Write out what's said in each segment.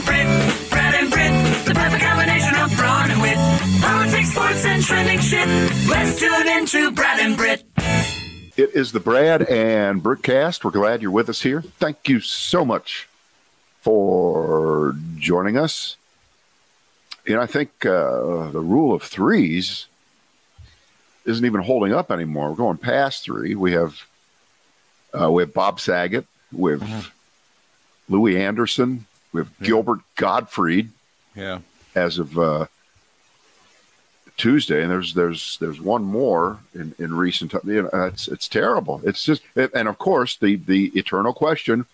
and Brit, Brad and Brit, the perfect combination of brawn and wit. Politics, sports, and trending shit. Let's tune into Brad and Brit. It is the Brad and Britcast. We're glad you're with us here. Thank you so much for joining us. You know, I think uh, the rule of threes isn't even holding up anymore. We're going past three. We have uh, we have Bob Saget, we have Mm-hmm. Louie Anderson, we have Gilbert Gottfried Yeah. as of uh, Tuesday, and there's there's there's one more in in recent time. You know, it's it's terrible. It's just and of course the the eternal question: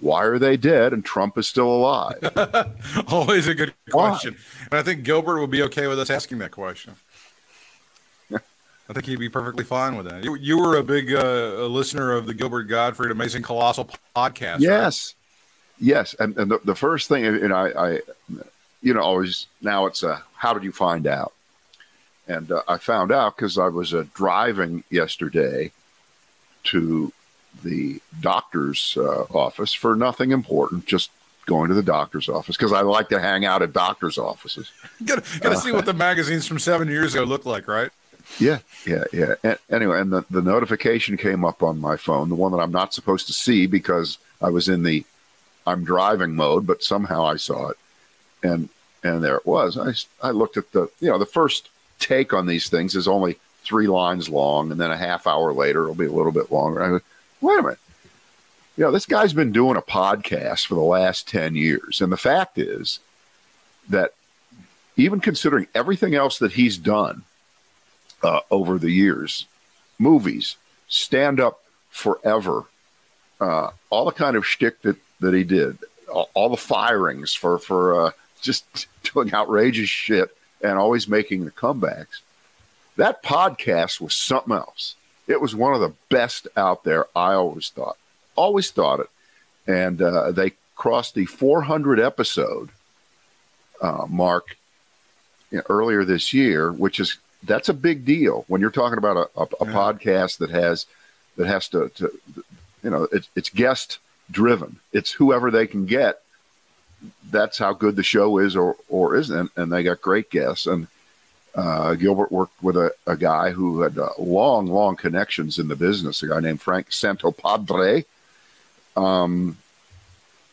Why are they dead and Trump is still alive? Always a good Why? question. And I think Gilbert would be okay with us asking that question. I think he'd be perfectly fine with that. You, you were a big uh, listener of the Gilbert Gottfried Amazing Colossal podcast. Yes, yes. And, and the, the first thing, and I, I, you know, always now it's a how did you find out? And uh, I found out because I was uh, driving yesterday to the doctor's uh, office for nothing important, just going to the doctor's office because I like to hang out at doctor's offices. Gotta, gotta see what the magazines from seven years ago look like, right? Yeah, yeah, yeah. A- anyway, and the, the notification came up on my phone, the one that I'm not supposed to see because I was in the I'm driving mode, but somehow I saw it, and and there it was. I I looked at the you know the first take on these things is only three lines long, and then a half hour later it'll be a little bit longer. I go, wait a minute. You know, this guy's been doing a podcast for the last 10 years. And the fact is that even considering everything else that he's done, uh, over the years movies, stand up forever, uh, all the kind of shtick that, that he did, all, all the firings for, for uh, just doing outrageous shit and always making the comebacks. That podcast was something else. It was one of the best out there, I always thought. Always thought it. And uh, they crossed the 400 episode uh, mark you know, earlier this year, which is that's a big deal when you're talking about a, a, a Yeah. podcast that has that has to, to you know it's, it's guest driven. It's whoever they can get. That's how good the show is or or isn't, and, they got great guests. And uh, Gilbert worked with a, a guy who had uh, long, long connections in the business. A guy named Frank Santopadre. Um,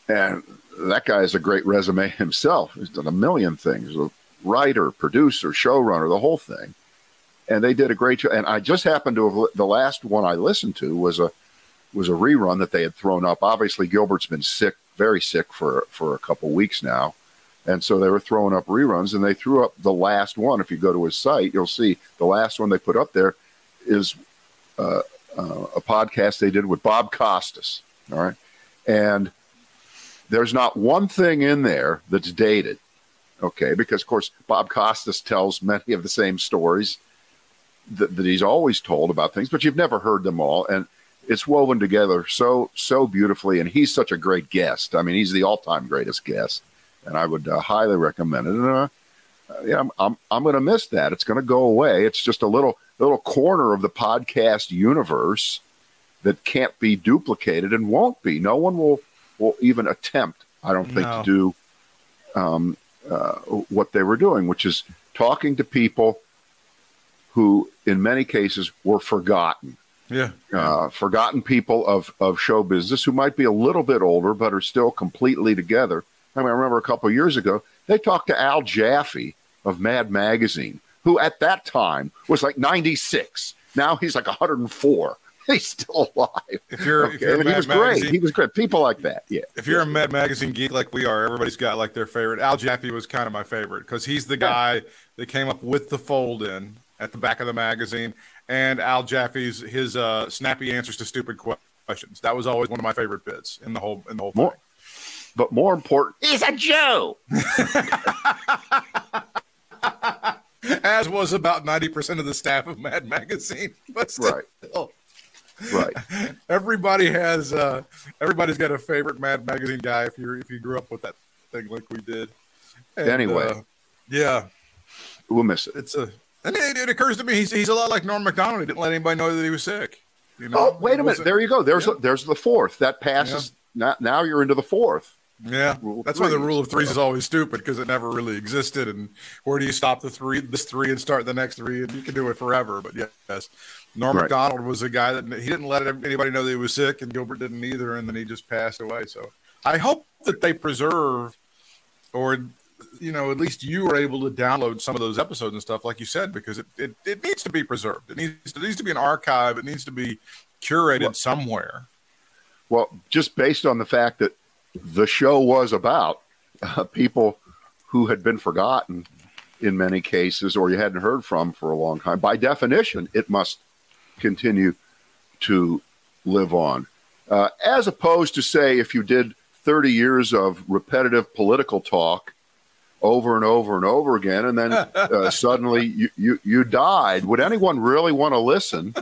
and that guy has a great resume himself. He's done a million things a writer, producer, showrunner, the whole thing. And they did a great job. And I just happened to have the last one I listened to was a was a rerun that they had thrown up. Obviously, Gilbert's been sick, very sick for for a couple weeks now, and so they were throwing up reruns. And they threw up the last one. If you go to his site, you'll see the last one they put up there is uh, uh, a podcast they did with Bob Costas. All right, and there's not one thing in there that's dated. Okay, because of course Bob Costas tells many of the same stories that, that he's always told about things, but you've never heard them all, and it's woven together so so beautifully. And he's such a great guest. I mean, he's the all-time greatest guest, and I would uh, highly recommend it. And uh, uh, yeah, I'm I'm, I'm going to miss that. It's going to go away. It's just a little little corner of the podcast universe that can't be duplicated and won't be. No one will will even attempt. I don't think No. to do um, uh, what they were doing, which is talking to people who, in many cases, were forgotten. Yeah. Uh, forgotten people of, of show business who might be a little bit older but are still completely together. I mean, I remember a couple of years ago, they talked to Al Jaffee of Mad Magazine, who at that time was like 96. Now he's like 104. He's still alive. If you're, if Okay, you're a and he was great. He was great. People like that. Yeah. if you're a Mad Magazine geek like we are, everybody's got like their favorite. Al Jaffee was kind of my favorite because he's the guy that came up with the fold in at the back of the magazine, and Al Jaffee's his uh, snappy answers to stupid questions. That was always one of my favorite bits in the whole in the whole thing. But more important, he's a Jew. As was about ninety percent of the staff of Mad Magazine, but still, Right. Right. everybody has uh, everybody's got a favorite Mad Magazine guy if you if you grew up with that thing like we did. And, Anyway. uh, yeah, We'll miss it. it's a and it, it occurs to me he's he's a lot like Norm Macdonald. He didn't let anybody know that he was sick. You know? Oh, wait a minute. it- There you go. There's Yeah. there's the fourth. That passes. Now, now you're into the fourth. Yeah, that's why the rule of threes is always stupid because it never really existed. And where do you stop the three, this three, and start the next three? And you can do it forever. But yes, Norm Right. Macdonald was a guy that he didn't let anybody know that he was sick, and Gilbert didn't either, and then he just passed away. So I hope that they preserve, or you know, at least you are able to download some of those episodes and stuff, like you said, because it, it, it needs to be preserved. It needs it needs to be an archive. It needs to be curated somewhere. Well, just based on the fact that the show was about uh, people who had been forgotten in many cases or you hadn't heard from for a long time, by definition, it must continue to live on. Uh, as opposed to, say, if you did 30 years of repetitive political talk over and over and over again, and then uh, suddenly you, you, you died, would anyone really want to listen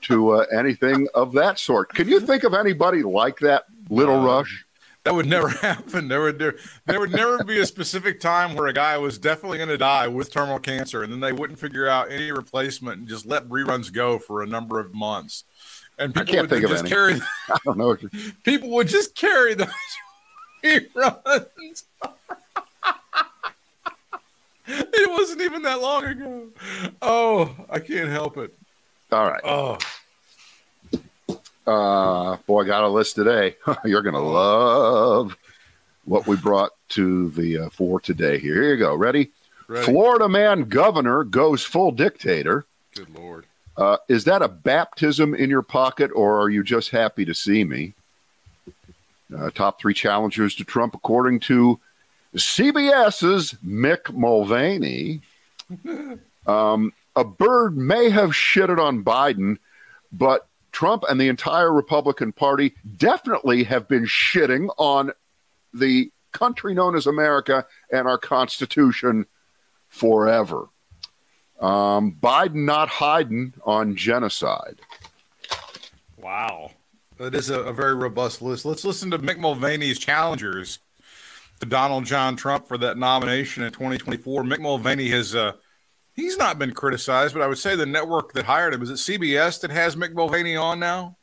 to uh, anything of that sort? Can you think of anybody like that, Little Um, Rush? That would never happen. There would there, there would never be a specific time where a guy was definitely going to die with terminal cancer, and then they wouldn't figure out any replacement and just let reruns go for a number of months. And people can't would think of just any. carry. I don't know. People would just carry those reruns. it wasn't even that long ago. Oh, I can't help it. All right. Oh, Uh, boy, I got a list today. You're going to love what we brought to the uh, for today. Here here you go. Ready? ready. Florida man governor goes full dictator. Good lord. Uh, is that a baptism in your pocket, or are you just happy to see me? Uh, top three challengers to Trump, according to CBS's Mick Mulvaney. Um, a bird may have shitted on Biden, but Trump and the entire Republican Party definitely have been shitting on the country known as America and our Constitution forever. Um, Biden not hiding on genocide. Wow. That is a, a very robust list. Let's listen to Mick Mulvaney's challengers to Donald John Trump for that nomination in 2024. Mick Mulvaney has uh, he's not been criticized, but I would say the network that hired him is it CBS that has Mick Mulvaney on now.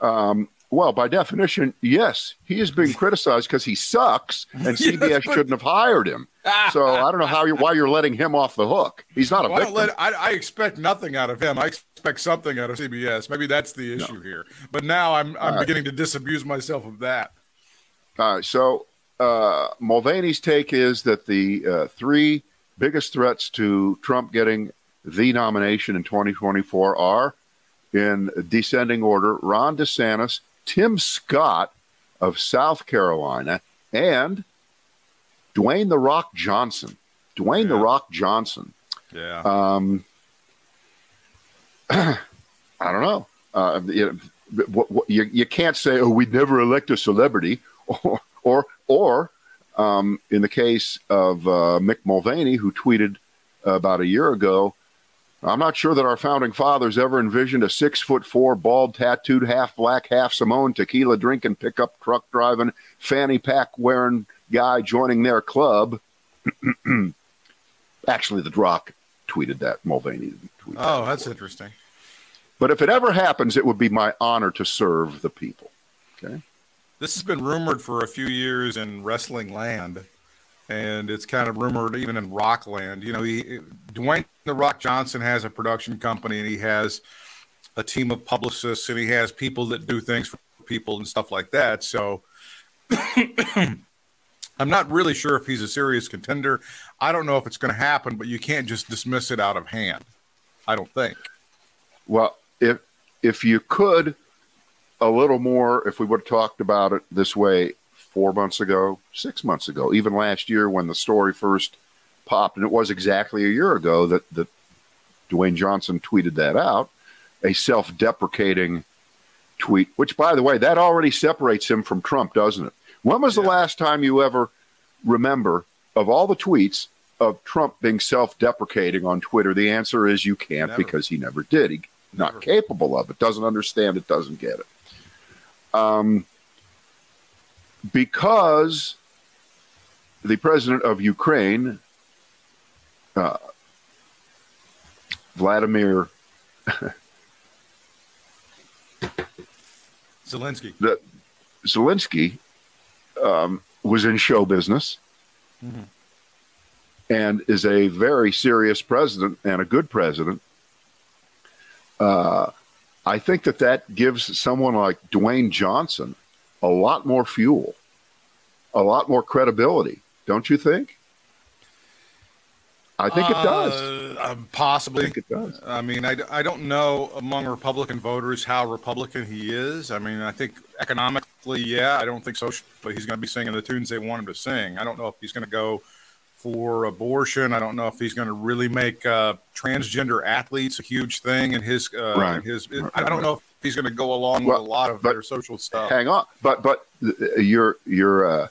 Um, well, by definition, yes, he is being criticized because he sucks, and Yes, CBS but- shouldn't have hired him. So I don't know how you're why you're letting him off the hook. He's not a Well, I, don't let, I, I expect nothing out of him. I expect something out of CBS. Maybe that's the issue here. But now I'm I'm All right. beginning to disabuse myself of that. All right, so uh, Mulvaney's take is that the uh, three biggest threats to Trump getting the nomination in 2024 are, in descending order, Ron DeSantis, Tim Scott of South Carolina, and Dwayne the Rock Johnson. Dwayne the Rock Johnson. Yeah. Um, I don't know. Uh, you, what, what, you, you can't say, "Oh, we'd never elect a celebrity," or or or um, in the case of uh, Mick Mulvaney, who tweeted about a year ago, "I'm not sure that our founding fathers ever envisioned a six foot four, bald, tattooed, half black, half Samoan, tequila drinking, pickup truck driving, fanny pack wearing guy joining their club." Actually, the Rock tweeted that. Mulvaney tweet that. oh, that's interesting. But if it ever happens, it would be my honor to serve the people. Okay. This has been rumored for a few years in wrestling land, and it's kind of rumored even in rock land. You know, he, Dwayne the Rock Johnson has a production company, and he has a team of publicists, and he has people that do things for people and stuff like that. So. I'm not really sure if he's a serious contender. I don't know if it's going to happen, but you can't just dismiss it out of hand. I don't think. Well, if if you could a little more, if we would have talked about it this way four months ago, six months ago, even last year when the story first popped, and it was exactly a year ago that that Dwayne Johnson tweeted that out, a self-deprecating tweet. Which, by the way, that already separates him from Trump, doesn't it? When was the last time you ever remember of all the tweets of Trump being self-deprecating on Twitter? The answer is you can't Never. because he never did. He not capable of it, doesn't understand it, doesn't get it. Um, because the president of Ukraine, uh, Vladimir Zelensky. Zelensky, um, was in show business and is a very serious president and a good president. Uh, I think that that gives someone like Dwayne Johnson a lot more fuel, a lot more credibility, don't you think? I think it does. Uh, um, I possibly. think it does. I mean, I, I don't know among Republican voters how Republican he is. I mean, I think economically, yeah. I don't think socially but he's going to be singing the tunes they want him to sing. I don't know if he's going to go for abortion. I don't know if he's going to really make uh, transgender athletes a huge thing in his uh, Right. in his. I don't know if he's going to go along with a lot of but- their social stuff. Hang on, but but uh, you're you're uh,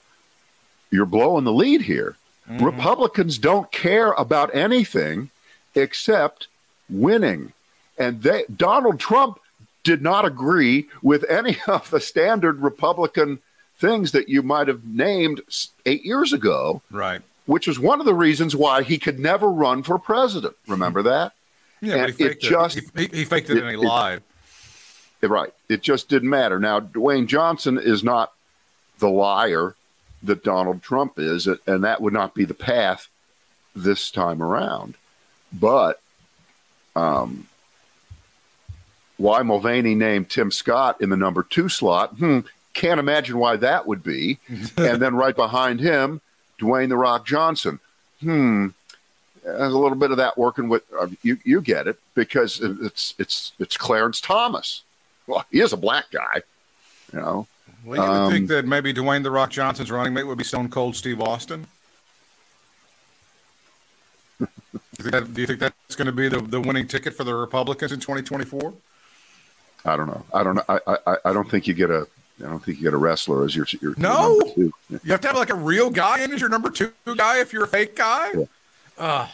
you're blowing the lead here. Mm-hmm. Republicans don't care about anything except winning, and they Donald Trump did not agree with any of the standard Republican things that you might have named eight years ago, Right. Which was one of the reasons why he could never run for president. Remember that? Yeah, it faked it. just- he, he- faked it, it- and he it- lied. Right. It just didn't matter. Now, Dwayne Johnson is not the liar that Donald Trump is, and that would not be the path this time around. But um, why Mulvaney named Tim Scott in the number two slot, hmm, can't imagine why that would be. and then right behind him, Dwayne The Rock Johnson. Hmm. There's a little bit of that working with uh, you. You get it because it's it's it's Clarence Thomas. Well, he is a black guy, you know. Well, you would think Um, that maybe Dwayne the Rock Johnson's running mate would be Stone Cold Steve Austin. do, you think that, do you think that's going to be the, the winning ticket for the Republicans in 2024? I don't know. I don't know. I, I I don't think you get a. I don't think you get a wrestler as your your No. You have to have like a real guy in as your number two guy if you're a fake guy. Yeah. Ugh.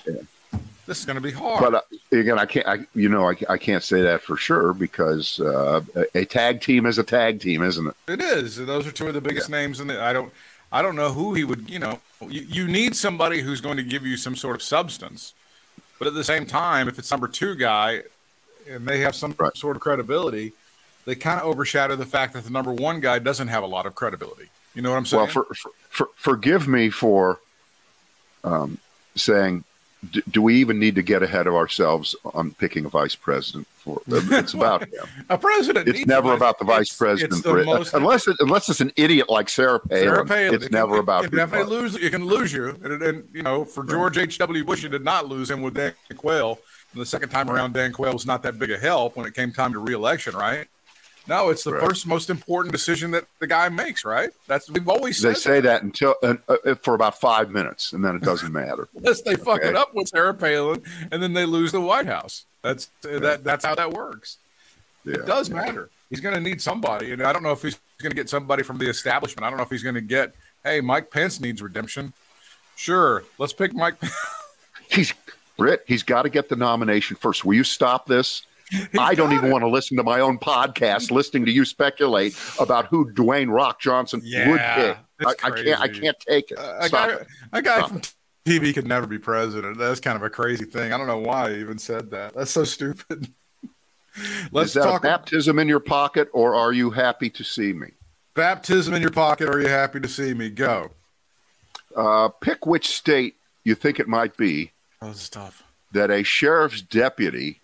This is going to be hard. But uh, again, I can't. I you know I, I can't say that for sure because uh, a, a tag team is a tag team, isn't it? It is. Those are two of the biggest names in the. I don't. I don't know who he would. You know, you, you need somebody who's going to give you some sort of substance, but at the same time, if it's number two guy, and they have some Right. sort of credibility, they kind of overshadow the fact that the number one guy doesn't have a lot of credibility. You know what I'm saying? Well, for, for, for forgive me for um, saying, d- do we even need to get ahead of ourselves on picking a vice president? For it's about him. a president. It's never about the vice it's- president, It's the for most, unless it, unless it's an idiot like Sarah Palin. Sarah Palin. It's It never it about. can who's definitely lose. It can lose you, and, and you know, for George H. W. Bush, you did not lose him with Dan Quayle. And the second time around, Dan Quayle was not that big a help when it came time to reelection, right? No, it's the Right. first most important decision that the guy makes, right? That's we've always said. They say that until uh, uh, for about five minutes, and then it doesn't matter. unless they fuck it up with Sarah Palin, and then they lose the White House. That's that. That's how that works. Yeah. It does matter. He's going to need somebody, and I don't know if he's going to get somebody from the establishment. I don't know if he's going to get. Hey, Mike Pence needs redemption. Sure, let's pick Mike. He's Britt. He's got to get the nomination first. Will you stop this? I don't even it. want to listen to my own podcast, listening to you speculate about who Dwayne Rock Johnson would Yeah, pick. I, I can't. I can't take it. a Stop guy, it. a guy Stop from TV could never be president. That's kind of a crazy thing. I don't know why I even said that. That's so stupid. Let's Is that talk a baptism in your pocket, or are you happy to see me? baptism in your pocket. Are you happy to see me? Go. Uh, pick which state you think it might be Oh, this is tough. that a sheriff's deputy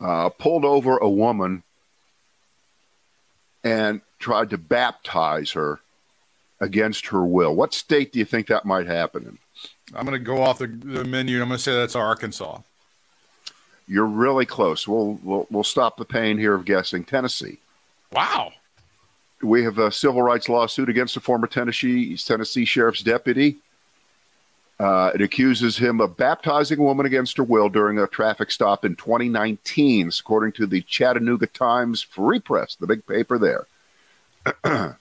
uh, pulled over a woman and tried to baptize her against her will. What state do you think that might happen in? I'm going to go off the, the menu. I'm going to say that's Arkansas. You're really close. We'll, we'll we'll stop the pain here of guessing. Tennessee. Wow. We have a civil rights lawsuit against a former Tennessee Tennessee sheriff's deputy. Uh, it accuses him of baptizing a woman against her will during a traffic stop in 2019, according to the Chattanooga Times Free Press, the big paper there.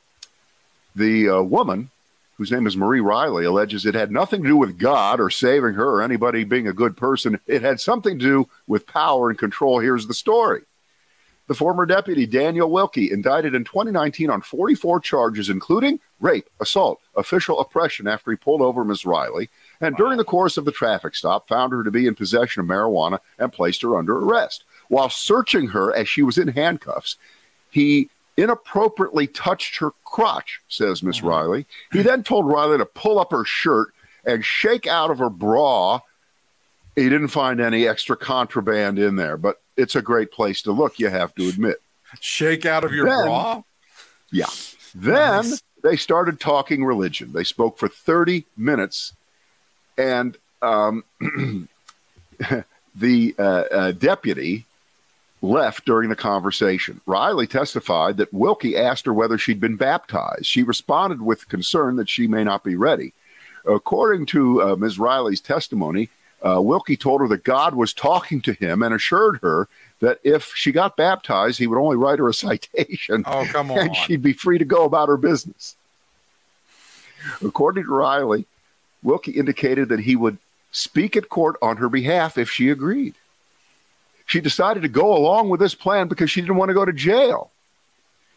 the uh, woman, whose name is Marie Riley, alleges it had nothing to do with God or saving her or anybody being a good person. It had something to do with power and control. Here's the story. The former deputy, Daniel Wilkie, indicted in 2019 on 44 charges, including rape, assault, official oppression after he pulled over Ms. Riley, and during the course of the traffic stop, found her to be in possession of marijuana and placed her under arrest. While searching her as she was in handcuffs, he inappropriately touched her crotch, says Miss uh-huh. Riley. He then told Riley to pull up her shirt and shake out of her bra. He didn't find any extra contraband in there, but it's a great place to look, you have to admit. Shake out of your Then- bra. Yeah. Then Nice. they started talking religion. They spoke for 30 minutes, and um, the uh, uh, deputy left during the conversation. Riley testified that Wilkie asked her whether she'd been baptized. She responded with concern that she may not be ready. According to uh, Ms. Riley's testimony, uh, Wilkie told her that God was talking to him and assured her that if she got baptized, he would only write her a citation Oh, come on. and she'd be free to go about her business. According to Riley, Wilkie indicated that he would speak at court on her behalf if she agreed. She decided to go along with this plan because she didn't want to go to jail.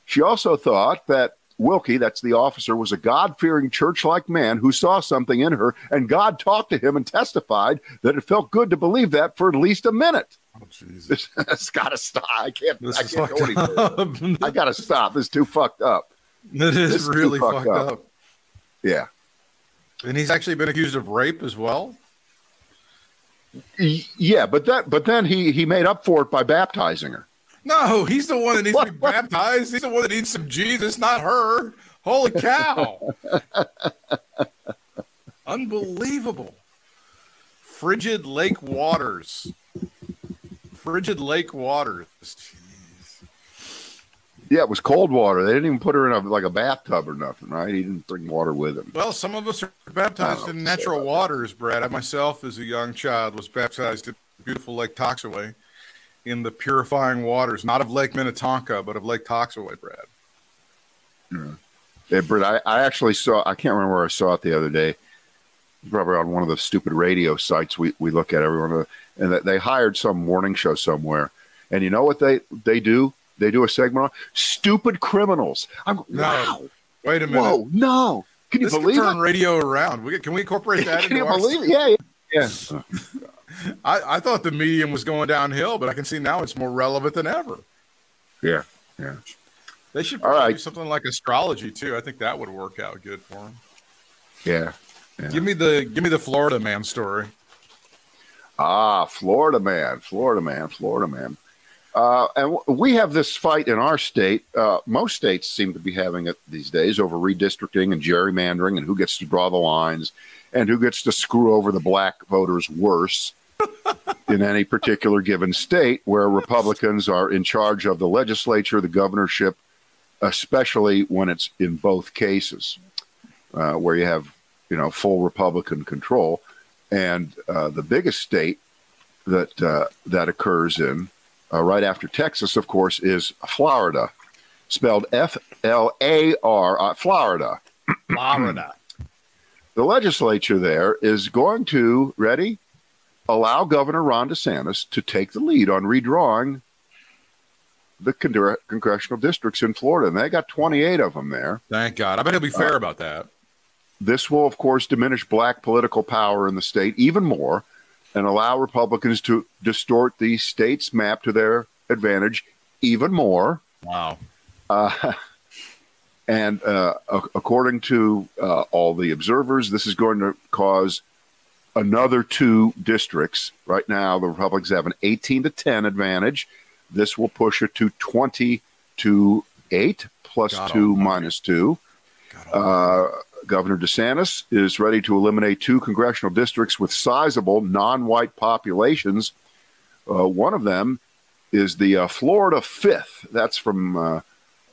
She also thought that Wilkie, that's the officer, was a God fearing church like man who saw something in her, and God talked to him and testified that it felt good to believe that for at least a minute. Oh, Jesus. This has got to stop. I can't, This I can't go any fucked further. up. I got to stop. This is too fucked up. It This is is really fucked fucked up. up. Yeah. And he's actually been accused of rape as well. Yeah, but that but then he he made up for it by baptizing her. No, he's the one that needs to be baptized. He's the one that needs some Jesus, not her. Holy cow. Unbelievable. Frigid lake waters. Frigid lake waters. Yeah, it was cold water. They didn't even put her in a like a bathtub or nothing, right? He didn't bring water with him. Well, some of us are baptized oh, in to say natural waters, Brad. I myself, as a young child, was baptized at beautiful Lake Toxaway in the purifying waters, not of Lake Minnetonka, but of Lake Toxaway, Brad. Yeah, Britt, I, I actually saw. I can't remember where I saw it the other day. Probably on one of the stupid radio sites we, we look at everyone, and they hired some morning show somewhere. And you know what they they do? They do a segment on stupid criminals. I'm No. wow. Wait a minute. Whoa, no! Can you this believe turn it? radio around. We, can we incorporate that Can into you our believe it? Yeah, yeah. yeah. I, I thought the medium was going downhill, but I can see now it's more relevant than ever. Yeah, yeah. They should All probably right. do something like astrology too. I think that would work out good for them. Yeah. Yeah. Give me the give me the Florida man story. Ah, Florida man, Florida man, Florida man. Uh, and we have this fight in our state. Uh, most states seem to be having it these days over redistricting and gerrymandering and who gets to draw the lines and who gets to screw over the black voters worse in any particular given state where Republicans are in charge of the legislature, the governorship, especially when it's in both cases, uh, where you have you know full Republican control. And uh, the biggest state that uh, that occurs in, uh, right after Texas, of course, is Florida, spelled F L A R, uh, Florida. Florida. The legislature there is going to ready allow Governor Ron DeSantis to take the lead on redrawing the con- congressional districts in Florida, and they got 28 of them there. Thank God. I bet he'll be fair about that. This will, of course, diminish black political power in the state even more and allow Republicans to distort the state's map to their advantage even more. Wow. Uh, and uh, ac- according to uh, all the observers, this is going to cause another two districts. Right now, the Republicans have an 18 to 10 advantage. This will push it to 20 to 8 plus God 2 minus 2. Uh, Governor DeSantis is ready to eliminate two congressional districts with sizable non white populations. Uh, one of them is the uh, Florida 5th. That's from uh,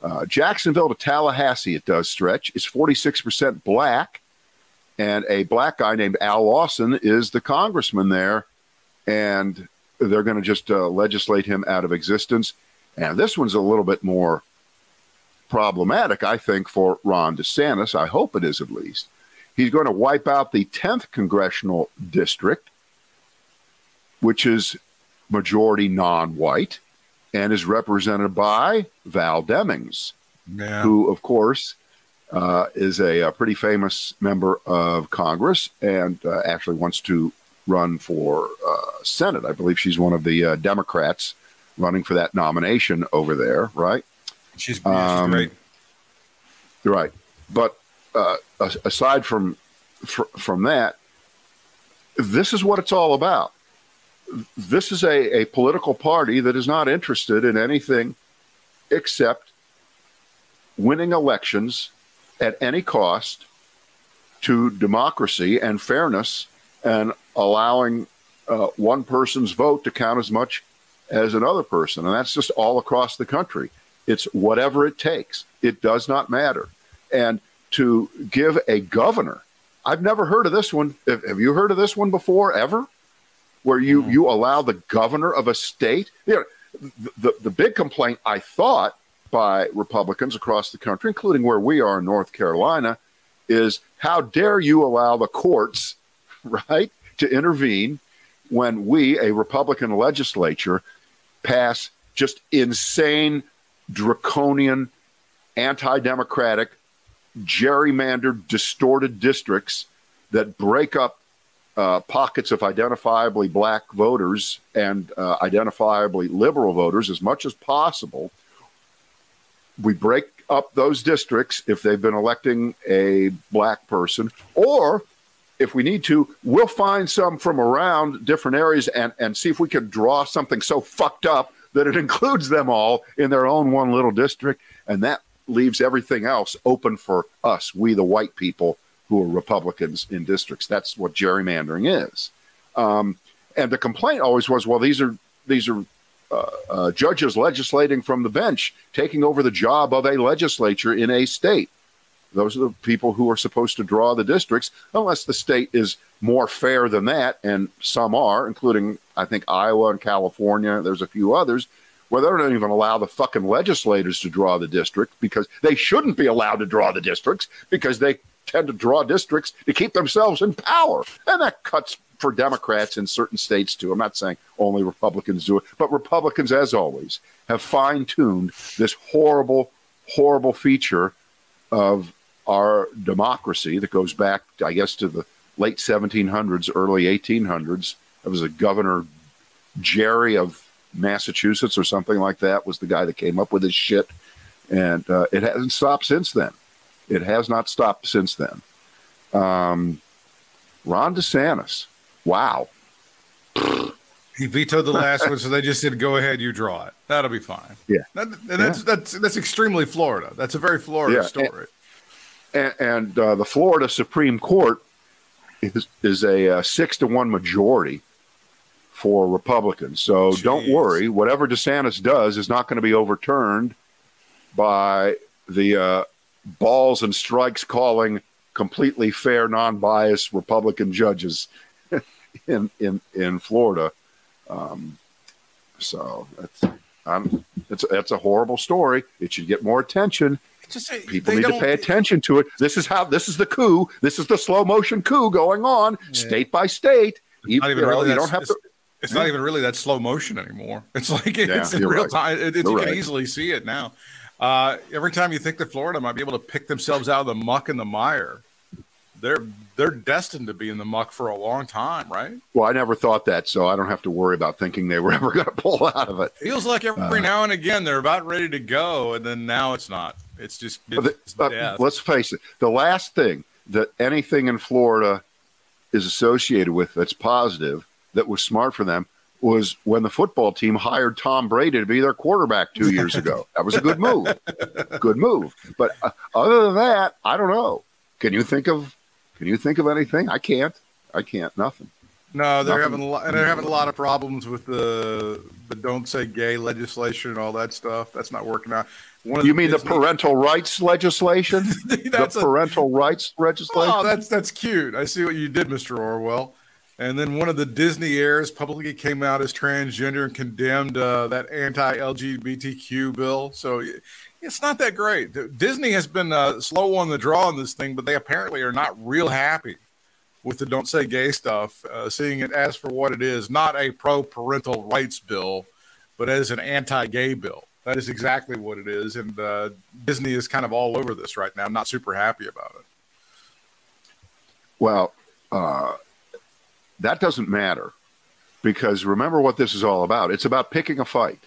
uh, Jacksonville to Tallahassee, it does stretch. It's 46% black. And a black guy named Al Lawson is the congressman there. And they're going to just uh, legislate him out of existence. And this one's a little bit more problematic, I think, for Ron DeSantis. I hope it is at least. He's going to wipe out the 10th congressional district, which is majority non white and is represented by Val Demings, yeah. who, of course, uh, is a, a pretty famous member of Congress and uh, actually wants to run for uh, Senate. I believe she's one of the uh, Democrats running for that nomination over there, right? She's, yeah, she's great. Right, but uh, aside from fr- from that, this is what it's all about. This is a, a political party that is not interested in anything except winning elections at any cost to democracy and fairness and allowing uh, one person's vote to count as much as another person. And that's just all across the country. It's whatever it takes, it does not matter. And to give a governor, I've never heard of this one. Have you heard of this one before, ever? Where you, mm. you allow the governor of a state? You know, the, the big complaint I thought by Republicans across the country, including where we are in North Carolina, is how dare you allow the courts, right, to intervene when we, a Republican legislature, pass just insane, draconian, anti democratic, gerrymandered, distorted districts that break up uh, pockets of identifiably black voters and uh, identifiably liberal voters as much as possible. We break up those districts if they've been electing a black person, or if we need to, we'll find some from around different areas and, and see if we can draw something so fucked up that it includes them all in their own one little district. And that leaves everything else open for us, we the white people who are Republicans in districts. That's what gerrymandering is. Um, and the complaint always was, well, these are these are uh, uh, judges legislating from the bench, taking over the job of a legislature in a state. Those are the people who are supposed to draw the districts, unless the state is more fair than that, and some are, including I think Iowa and California. There's a few others where they don't even allow the fucking legislators to draw the district because they shouldn't be allowed to draw the districts because they tend to draw districts to keep themselves in power, and that cuts for Democrats in certain states too. I'm not saying only Republicans do it, but Republicans, as always, have fine tuned this horrible, horrible feature of our democracy that goes back, I guess, to the late 1700s, early 1800s. It was a Governor Gerry of Massachusetts or something like that was the guy that came up with this shit, and uh, it hasn't stopped since then. It has not stopped since then. Um, Ron DeSantis Wow. He vetoed the last one, so they just said, "Go ahead, you draw it. That'll be fine." Yeah, that, that's yeah. that's that's extremely Florida. That's a very Florida yeah. story. And, and uh, the Florida Supreme Court is is a uh, six to one majority for Republicans. So Jeez. don't worry. Whatever DeSantis does is not going to be overturned by the uh, balls and strikes calling completely fair, non-biased Republican judges in in in Florida. Um, so that's I'm, it's it's a horrible story. It should get more attention. Just, People need to pay attention to it. This is how this is the coup. This is the slow motion coup going on yeah. state by state. You, you, know, you don't have to. It's not even really that slow motion anymore. It's like it's in real right. time. It, it, you right. can easily see it now. Uh, every time you think that Florida might be able to pick themselves out of the muck and the mire, they're they're destined to be in the muck for a long time, right? Well, I never thought that, so I don't have to worry about thinking they were ever going to pull out of it. Feels like every uh, now and again they're about ready to go, and then now it's not. It's just it's uh, let's face it. The last thing that anything in Florida is associated with that's positive that was smart for them was when the football team hired Tom Brady to be their quarterback two years ago. That was a good move. good move. But uh, other than that, I don't know. Can you think of can you think of anything? I can't. I can't. Nothing. No, they're Nothing. having a lot. They're having a lot of problems with the the don't say gay legislation and all that stuff. That's not working out. One you mean Disney- the parental rights legislation? the parental a- rights legislation. Oh, that's that's cute. I see what you did, Mr. Orwell. And then one of the Disney heirs publicly came out as transgender and condemned uh, that anti-LGBTQ bill. So it's not that great. Disney has been uh, slow on the draw on this thing, but they apparently are not real happy with the "Don't Say Gay" stuff, uh, seeing it as for what it is, not a pro-parental rights bill, but as an anti-gay bill. That is exactly what it is, and uh, Disney is kind of all over this right now. I'm not super happy about it. Well, uh, that doesn't matter because remember what this is all about. It's about picking a fight.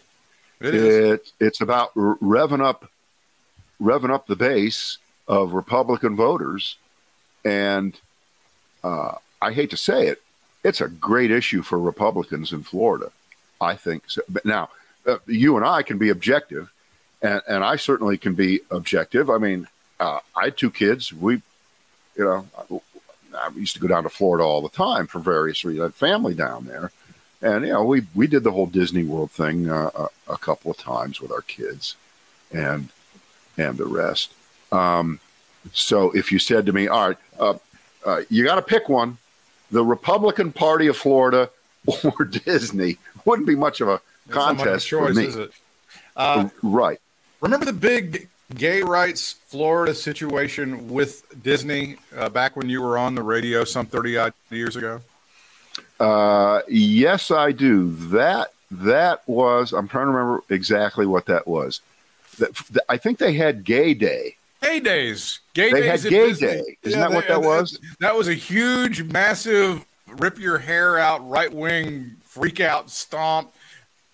It is. It, it's about revving up revving up the base of Republican voters. And uh, I hate to say it, it's a great issue for Republicans in Florida. I think so. But now, uh, you and I can be objective, and, and I certainly can be objective. I mean, uh, I had two kids. We, you know, I, I used to go down to Florida all the time for various reasons. I had family down there. And, you know, we, we did the whole Disney World thing uh, a, a couple of times with our kids and, and the rest. Um, so if you said to me, all right, uh, you got to pick one, the Republican Party of Florida or Disney, wouldn't be much of a It's not much of a contest choice, for me. is it? Uh, right. remember the big gay rights Florida situation with Disney uh, back when you were on the radio some 30 odd years ago? Uh, yes, I do. That that was. I'm trying to remember exactly what that was. That, th- I think they had Gay Day. Gay days. Gay They days had Gay Disney. Day. Isn't that what that was? That was a huge, massive, rip your hair out, right wing, freak out, stomp,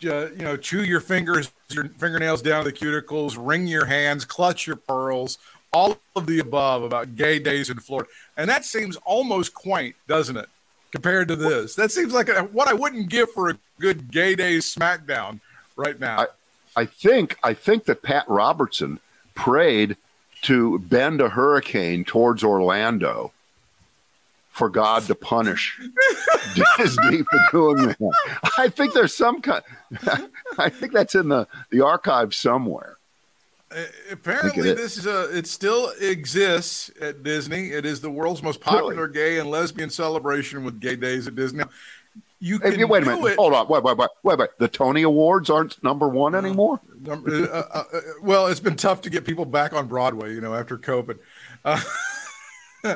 uh, you know, chew your fingers, your fingernails down to the cuticles, wring your hands, clutch your pearls, all of the above about gay days in Florida. And that seems almost quaint, doesn't it? Compared to this, that seems like a, what I wouldn't give for a good gay days smackdown right now. I- I think I think that Pat Robertson prayed to bend a hurricane towards Orlando for God to punish Disney for doing that. I think there's some kind. I think that's in the the archive somewhere. Uh, apparently is. this is a it still exists at disney it is the world's most popular gay and lesbian celebration with gay days at disney you Hey, can wait a minute. it Hold on. Wait, wait, wait, wait, wait. The Tony Awards aren't number one anymore. Uh, uh, uh, well it's been tough to get people back on broadway you know after covid uh,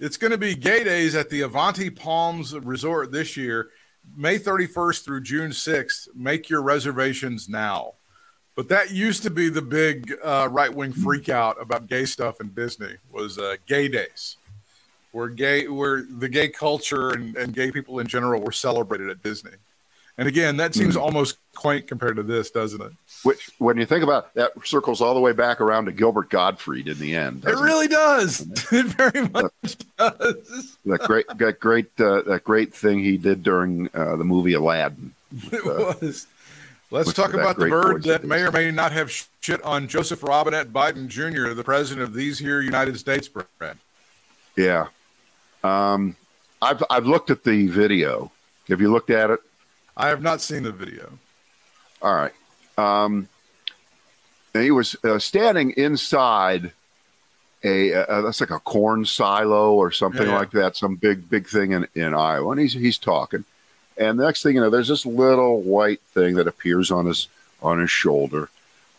it's going to be gay days at the avanti palms resort this year may 31st through june 6th make your reservations now but that used to be the big uh, right-wing freak out about gay stuff in disney was uh, gay days where gay where the gay culture and, and gay people in general were celebrated at disney and again that seems almost quaint compared to this doesn't it Which, when you think about it, that, circles all the way back around to Gilbert Gottfried in the end. It really does. It very much does. that great, that great, uh, that great thing he did during uh, the movie Aladdin. It was. Let's with talk about the bird that may or may not have shit on Joseph Robinette Biden Jr., the president of these here United States, Brad. Yeah, um, I've I've looked at the video. Have you looked at it? I have not seen the video. All right. Um, he was uh, standing inside a uh, that's like a corn silo or something Yeah, yeah. like that, some big big thing in, in Iowa, and he's he's talking, and the next thing you know, there's this little white thing that appears on his on his shoulder,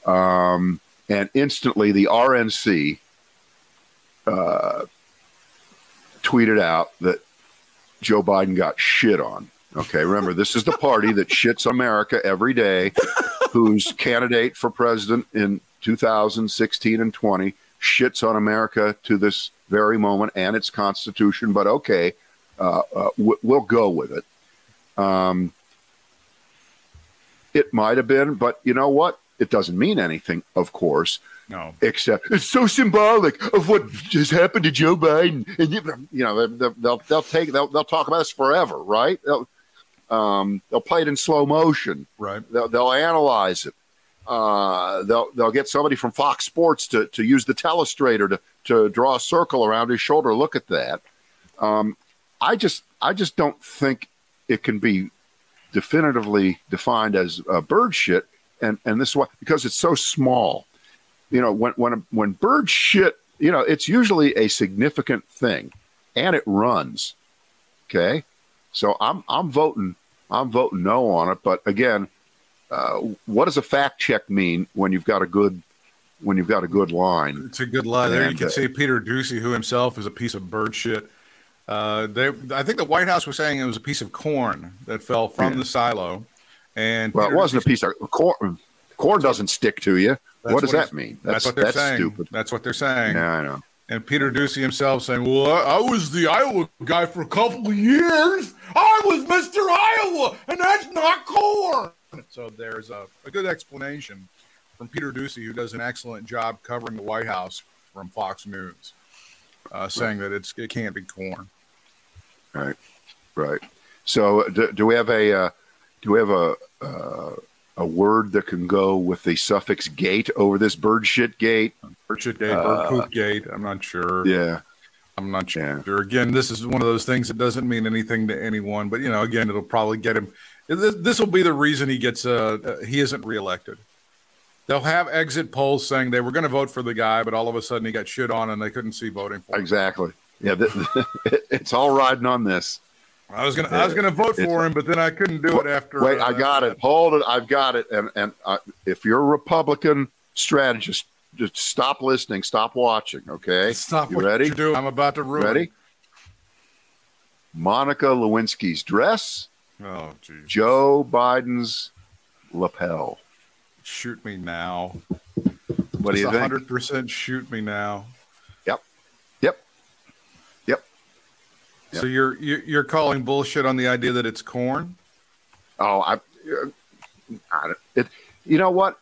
um, and instantly the RNC uh, tweeted out that Joe Biden got shit on. Okay, remember this is the party that shits America every day, whose candidate for president in 2016 and 20 shits on America to this very moment and its constitution. But okay, uh, uh, w- we'll go with it. Um, it might have been, but you know what? It doesn't mean anything, of course No. except it's so symbolic of what just happened to Joe Biden. And you, you know, they'll, they'll they'll take they'll they'll talk about this forever, right? They'll um, they'll play it in slow motion. Right. They'll, they'll analyze it. Uh, they'll they'll get somebody from Fox Sports to to use the telestrator to to draw a circle around his shoulder. Look at that. Um, I just I just don't think it can be definitively defined as uh, bird shit, and and this is why because it's so small. You know, when when when bird shit, you know, it's usually a significant thing, and it runs. Okay, so I'm I'm voting I'm voting no on it. But again, uh, what does a fact check mean when you've got a good when you've got a good line? It's a good lie. There you can uh, see Peter Doocy, who himself is a piece of bird shit. Uh, they, I think the White House was saying it was a piece of corn that fell from Yeah. the silo. And Well, it wasn't a piece of corn. Corn doesn't stick to you. That's what does what that mean? That's, what they're that's saying. stupid. That's what they're saying. Yeah, I know. And Peter Doocy himself saying, "Well, I, was the Iowa guy for a couple of years. I was Mr. Iowa, and that's not corn." So there's a, a good explanation from Peter Doocy, who does an excellent job covering the White House from Fox News, uh, saying that it's it can't be corn. Right, right. So, do, do we have a uh, do we have a uh, a word that can go with the suffix "gate" over this bird shit gate? Bird shit gate, bird poop gate. I'm not sure. Yeah, I'm not sure. Yeah. Again, this is one of those things that doesn't mean anything to anyone, but you know, again, it'll probably get him. This, will be the reason he gets uh, uh he isn't reelected. They'll have exit polls saying they were going to vote for the guy, but all of a sudden he got shit on and they couldn't see voting for him. exactly. Yeah, th- it's all riding on this. I was gonna I was gonna vote for him, but then I couldn't do it after. Wait, uh, I got it. Hold it. I've got it. And and uh, if you're a Republican strategist, just stop listening. Stop watching. Okay. Stop You ready? doing. I'm about to ruin. Ready? Monica Lewinsky's dress. Oh, geez. Joe Biden's lapel. Shoot me now. What do you think? Hundred percent. Shoot me now. Yep. Yep. Yep. So you're you're you're calling bullshit on the idea that it's corn? Oh, I, I don't- it. You know what?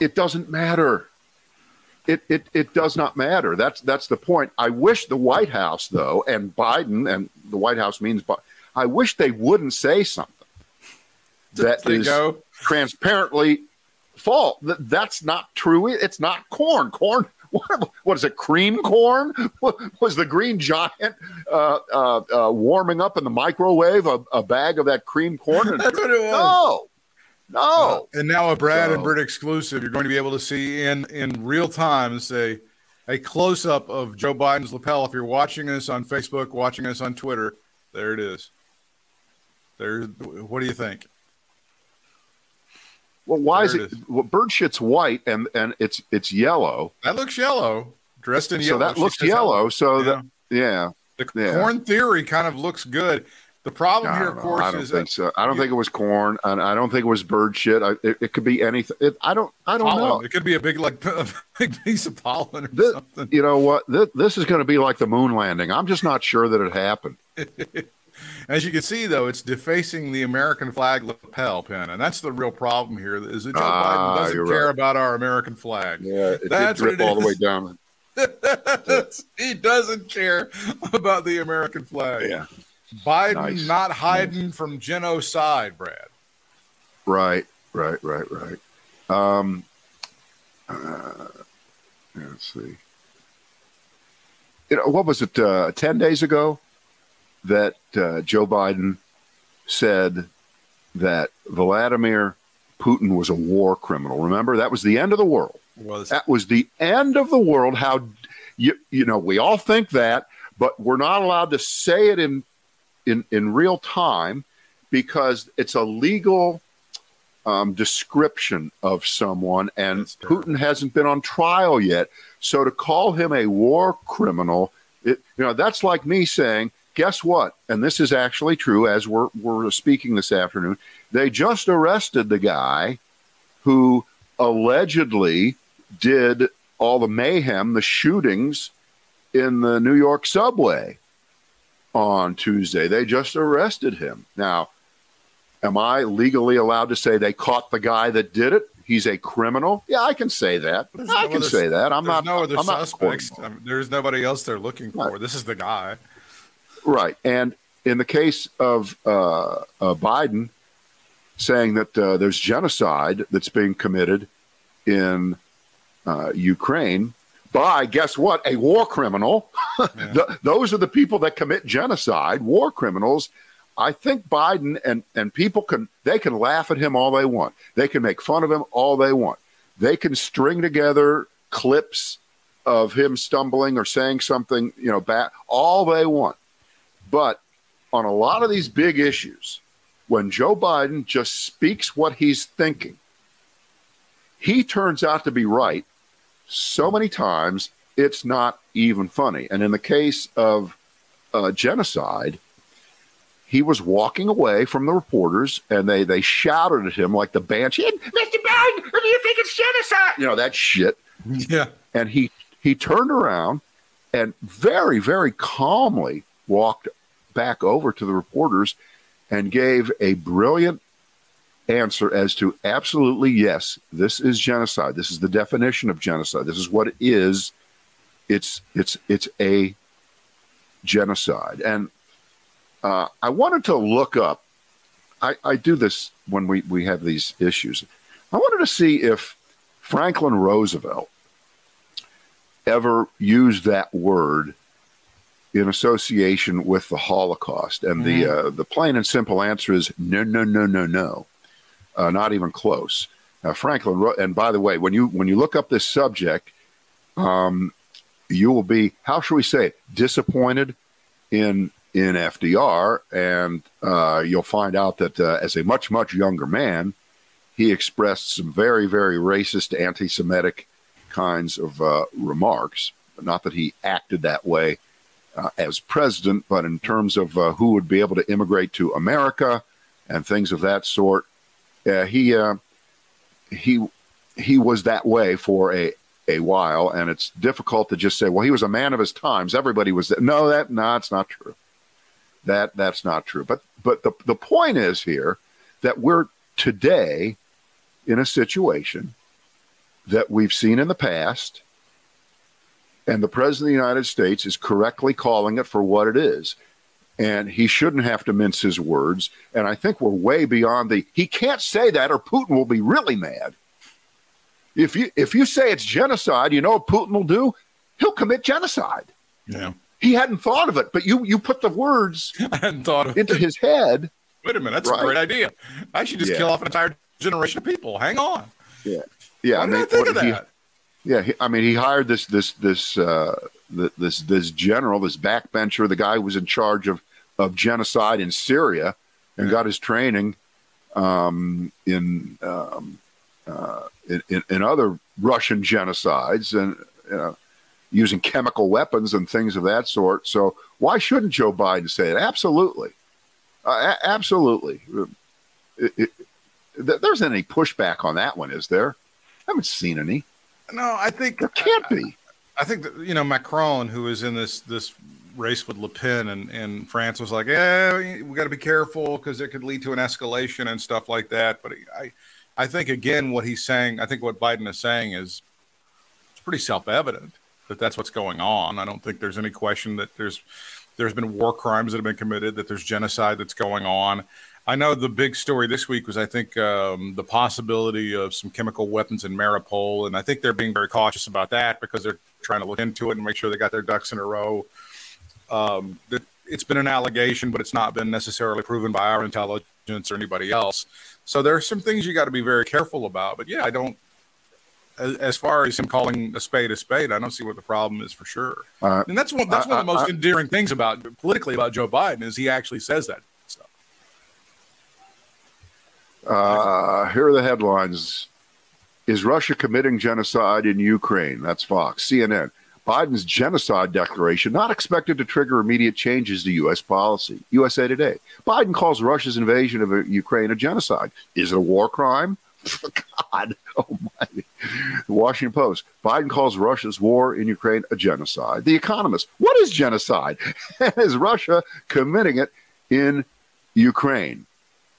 It doesn't matter. It, it it does not matter. That's that's the point. I wish the White House though, and Biden, and the White House means, but I wish they wouldn't say something that is go. transparently false. Th- That's not true. It's not corn. Corn. What, what is it? Cream corn? What, was the green giant uh, uh, uh, warming up in the microwave a, a bag of that cream corn? And- That's what it was. no, no. And now a Brad and So- Britt exclusive. You're going to be able to see in in real time say a close up of Joe Biden's lapel. If you're watching us on Facebook, watching us on Twitter, there it is. There. What do you think? Well, why is it? it is. Well, bird shit's white and and it's it's yellow, That looks yellow. Dressed in yellow. so that She looks yellow. So Yeah. that yeah. The Yeah. corn theory kind of looks good. The problem here, of know. course, I don't is think that so. I don't you- think it was corn, and I don't think it was bird shit. I, it, it could be anything. It, I don't. I don't pollen. know. It could be a big, like, a big piece of pollen or This- something. you know what? This, this is going to be like the moon landing. I'm just not sure that it happened. As you can see, though, it's defacing the American flag lapel pin, and that's the real problem here. Is that Joe Ah, Biden doesn't care right. about our American flag? Yeah, it That's did drip it all the way down. he doesn't care about the American flag. Yeah, Biden Nice. not hiding from genocide, Brad. right, right, right, right. Um, uh, let's see. You know, what was it? Uh, Ten days ago, that uh, Joe Biden said that Vladimir Putin was a war criminal. Remember, that was the end of the world. Was That was the end of the world. How you you know we all think that, but we're not allowed to say it in in in real time because it's a legal um, description of someone, and Putin hasn't been on trial yet. So to call him a war criminal, it, you know, that's like me saying, guess what? And this is actually true. As we're we're speaking this afternoon, they just arrested the guy who allegedly did all the mayhem, the shootings in the New York subway on Tuesday. They just arrested him. Now, am I legally allowed to say they caught the guy that did it? He's a criminal. Yeah, I can say that. There's I no can other- say that. I'm there's not. no other I'm suspects. courting I mean, there's nobody else they're looking for. Right. This is the guy. Right. And in the case of uh, uh, Biden saying that uh, there's genocide that's being committed in uh, Ukraine by, guess what, a war criminal. Th- those are the people that commit genocide, war criminals. I think Biden and, and people can they can laugh at him all they want. They can make fun of him all they want. They can string together clips of him stumbling or saying something, you know, bad all they want. But on a lot of these big issues, when Joe Biden just speaks what he's thinking, he turns out to be right so many times it's not even funny. And in the case of uh, genocide, he was walking away from the reporters and they, they shouted at him like the banshee, Mr. Biden, what do you think it's genocide? You know, that shit Yeah. and he he turned around and very very calmly walked back over to the reporters and gave a brilliant answer as to absolutely yes, this is genocide. This is the definition of genocide. This is what it is. It's it's it's a genocide. And uh, I wanted to look up. I, I do this when we, we have these issues. I wanted to see if Franklin Roosevelt ever used that word in association with the Holocaust? And the uh, the plain and simple answer is no, no, no, no, no, uh, not even close. Uh, Franklin, Ro- and by the way, when you when you look up this subject, um, you will be how shall we say it, disappointed in in FDR, and uh, you'll find out that uh, as a much much younger man, he expressed some very very racist, anti-Semitic kinds of uh, remarks. Not that he acted that way uh, as president, but in terms of uh, who would be able to immigrate to America and things of that sort, uh, he uh, he he was that way for a a while, and it's difficult to just say, well, he was a man of his times. Everybody was that. No, that no, it's not true. That that's not true. But but the the point is here that we're today in a situation that we've seen in the past, and the president of the United States is correctly calling it for what it is. And he shouldn't have to mince his words. And I think we're way beyond the he can't say that or Putin will be really mad. If you if you say it's genocide, you know what Putin will do? He'll commit genocide. Yeah. He hadn't thought of it, but you you put the words I hadn't thought into it. his head. Wait a minute. That's Right. a great idea. I should just Yeah. kill off an entire generation of people. Hang on. Yeah, yeah. Why did I think of that? Yeah, he, I mean, he hired this this this uh, this this general, this backbencher, the guy who was in charge of of genocide in Syria, and Yeah. got his training um, in, um, uh, in in other Russian genocides and you know, using chemical weapons and things of that sort. So why shouldn't Joe Biden say it? Absolutely, uh, a- absolutely. It, it, th- there's any pushback on that one, is there? I haven't seen any. No, I think There can't be. I think that you know Macron, who is in this this race with Le Pen and in France, was like, "Yeah, we got to be careful because it could lead to an escalation and stuff like that." But I, I think again, what he's saying, I think what Biden is saying is it's pretty self evident that that's what's going on. I don't think there's any question that there's there's been war crimes that have been committed, that there's genocide that's going on. I know the big story this week was, I think, um, the possibility of some chemical weapons in Mariupol, and I think they're being very cautious about that because they're trying to look into it and make sure they got their ducks in a row. Um, it's been an allegation, but it's not been necessarily proven by our intelligence or anybody else. So there are some things you got to be very careful about. But yeah, I don't. As, far as him calling a spade a spade, I don't see what the problem is for sure. Uh, And that's one. That's I- one of the most I- endearing things about politically about Joe Biden is he actually says that. Uh, here are the headlines. Is Russia committing genocide in Ukraine? That's Fox. CNN. Biden's genocide declaration not expected to trigger immediate changes to U.S. policy. USA Today. Biden calls Russia's invasion of Ukraine a genocide. Is it a war crime? God almighty. The Washington Post. Biden calls Russia's war in Ukraine a genocide. The Economist. What is genocide? is Russia committing it in Ukraine?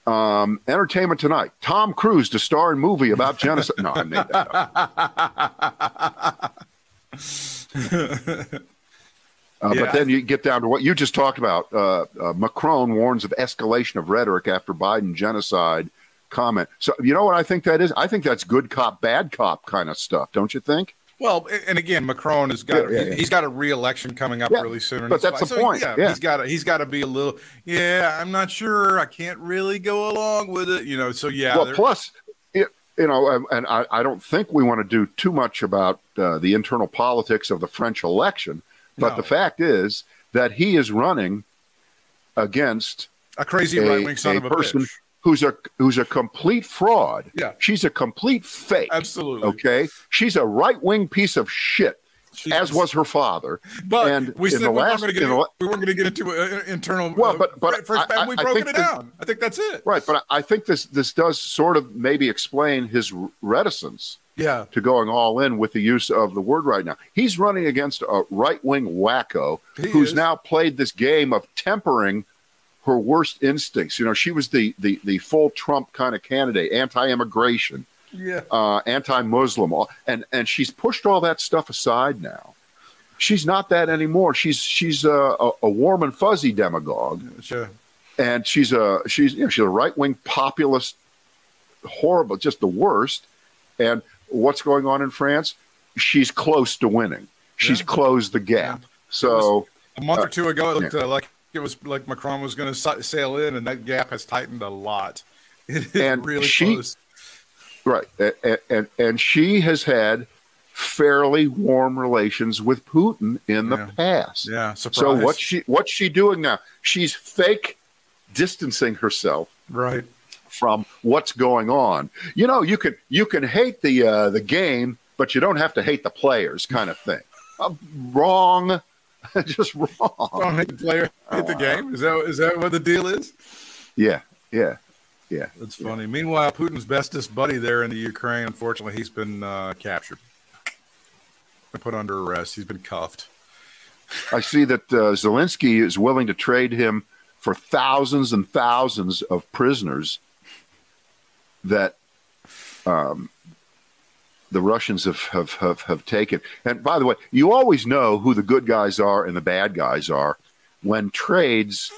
Um, Entertainment Tonight. Tom Cruise to star in movie about genocide. No, I made that up. Uh, Yeah, but then you get down to what you just talked about. Uh, uh, Macron warns of escalation of rhetoric after Biden genocide comment. So you know what I think that is? I think that's good cop, bad cop kind of stuff. Don't you think? Well, and again, Macron has got Yeah, yeah, yeah. he's got a re-election coming up really soon. but that's the So, point, Yeah, he's got to he's got to be a little. Yeah, I'm not sure. I can't really go along with it. You know. So yeah. well, plus, it, you know, and I, I don't think we want to do too much about uh, the internal politics of the French election. But No. the fact is that he is running against a crazy right wing son a of a person bitch. Who's a who's a complete fraud. Yeah. she's a complete fake. Absolutely. Okay, she's a right wing piece of shit, as was her father. But and we said we weren't last- going to get the we weren't going to get into uh, internal. Well, uh, but- but first, I- we I- I broken it down. I think that's it. Right, but I I think this this does sort of maybe explain his reticence Yeah. to going all in with the use of the word right now. He's running against a right wing wacko He who's is. now played this game of tempering her worst instincts. You know, she was the the the full Trump kind of candidate, anti-immigration, Yeah. uh, anti-Muslim, and and she's pushed all that stuff aside now. She's not that anymore. She's she's a, a, a warm and fuzzy demagogue, Sure. and she's a she's you know, she's a right wing populist, horrible, just the worst. And what's going on in France? She's close to winning. She's Yeah. closed the gap. So A month or two ago, it looked uh, like it was like Macron was going to sail in, and that gap has tightened a lot. It And really she- close. right, and, and and she has had fairly warm relations with Putin in the Yeah. past. Yeah. Surprise. So what's she what's she doing now? She's fake distancing herself right? from what's going on. You know, you can you can hate the uh, the game, but you don't have to hate the players, kind of thing. Uh, wrong, just wrong. Don't hit the player, hit the game. Is that is that what the deal is? Yeah, yeah, yeah. That's funny. Meanwhile, Putin's bestest buddy there in the Ukraine, unfortunately, he's been uh, captured, put under arrest. He's been cuffed. I see that uh, Zelensky is willing to trade him for thousands and thousands of prisoners that um, the Russians have, have, have, have taken. And by the way, you always know who the good guys are and the bad guys are when trades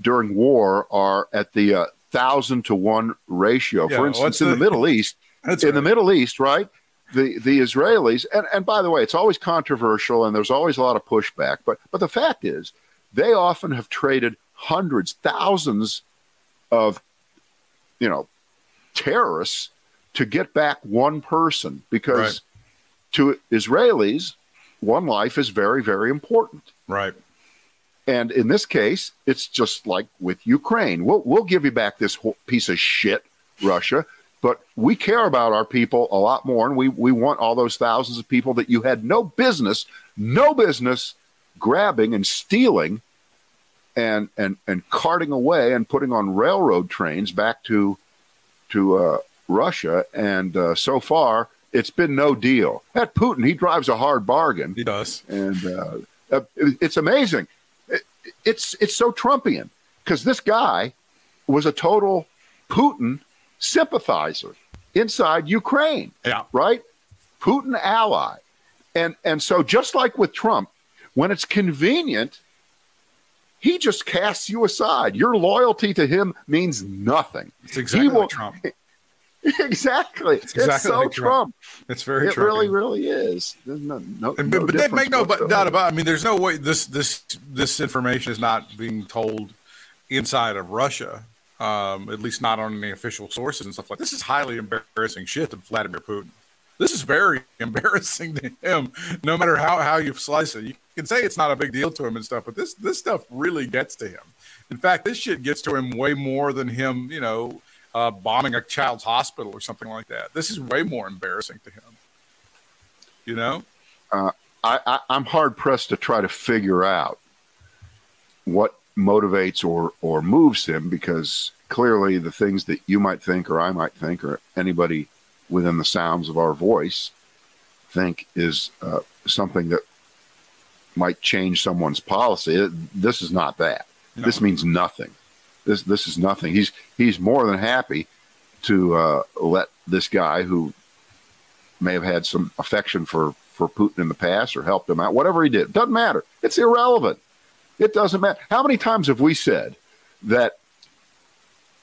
during war are at the uh, thousand to one ratio. Yeah, For instance, what's in the the- Middle East, in the. Middle East, right? The the Israelis, and, and by the way, it's always controversial and there's always a lot of pushback. But but the fact is, they often have traded hundreds, thousands of you know terrorists to get back one person because Right. to Israelis, one life is very, very important. right. And in this case, it's just like with Ukraine. We'll, we'll give you back this whole piece of shit, Russia, but we care about our people a lot more. And we, we want all those thousands of people that you had no business, no business grabbing and stealing and, and, and carting away and putting on railroad trains back to, to uh, Russia. And uh, so far, it's been no deal. That Putin, he drives a hard bargain He does. and uh, uh, it's amazing. It, it's it's so Trumpian because this guy was a total Putin sympathizer inside Ukraine, Yeah. right? Putin ally, and and so just like with Trump, when it's convenient, he just casts you aside. Your loyalty to him means nothing. It's exactly will- like Trump. exactly. It's, exactly so like Trump. Trump. It's very It Trump. really, really is. There's no, no, And, no but, but they make no but doubt about. I mean, there's no way this this this information is not being told inside of Russia. Um, at least not on any official sources and stuff like this. Is highly embarrassing shit to Vladimir Putin. This is very embarrassing to him. No matter how how you slice it, you can say it's not a big deal to him and stuff, but this this stuff really gets to him. In fact, this shit gets to him way more than him. You know, uh, bombing a child's hospital or something like that. This is way more embarrassing to him. You know. I, I, I'm hard pressed to try to figure out what motivates or or moves him because clearly the things that you might think or I might think or anybody within the sounds of our voice think is uh, something that might change someone's policy. This is not that. No. This means nothing. This this is nothing. He's he's more than happy to uh, let this guy who may have had some affection for for Putin in the past or helped him out, whatever he did, doesn't matter. It's irrelevant. It doesn't matter. How many times have we said that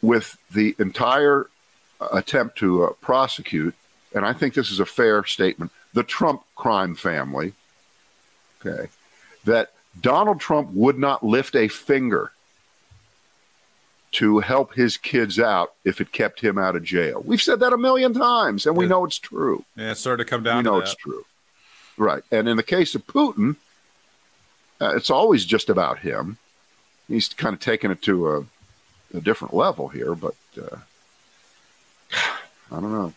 with the entire uh, attempt to uh, prosecute, and I think this is a fair statement, the Trump crime family, okay, that Donald Trump would not lift a finger to help his kids out if it kept him out of jail. We've said that a million times, and we Yeah. know it's true. Yeah, it started to come down. We know to it's true. Right. And in the case of Putin, uh, it's always just about him. He's kind of taken it to a, a different level here, but uh, I don't know.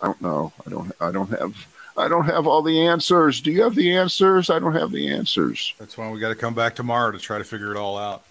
I don't know. I don't. I don't have. I don't have all the answers. Do you have the answers? I don't have the answers. That's why we got to come back tomorrow to try to figure it all out.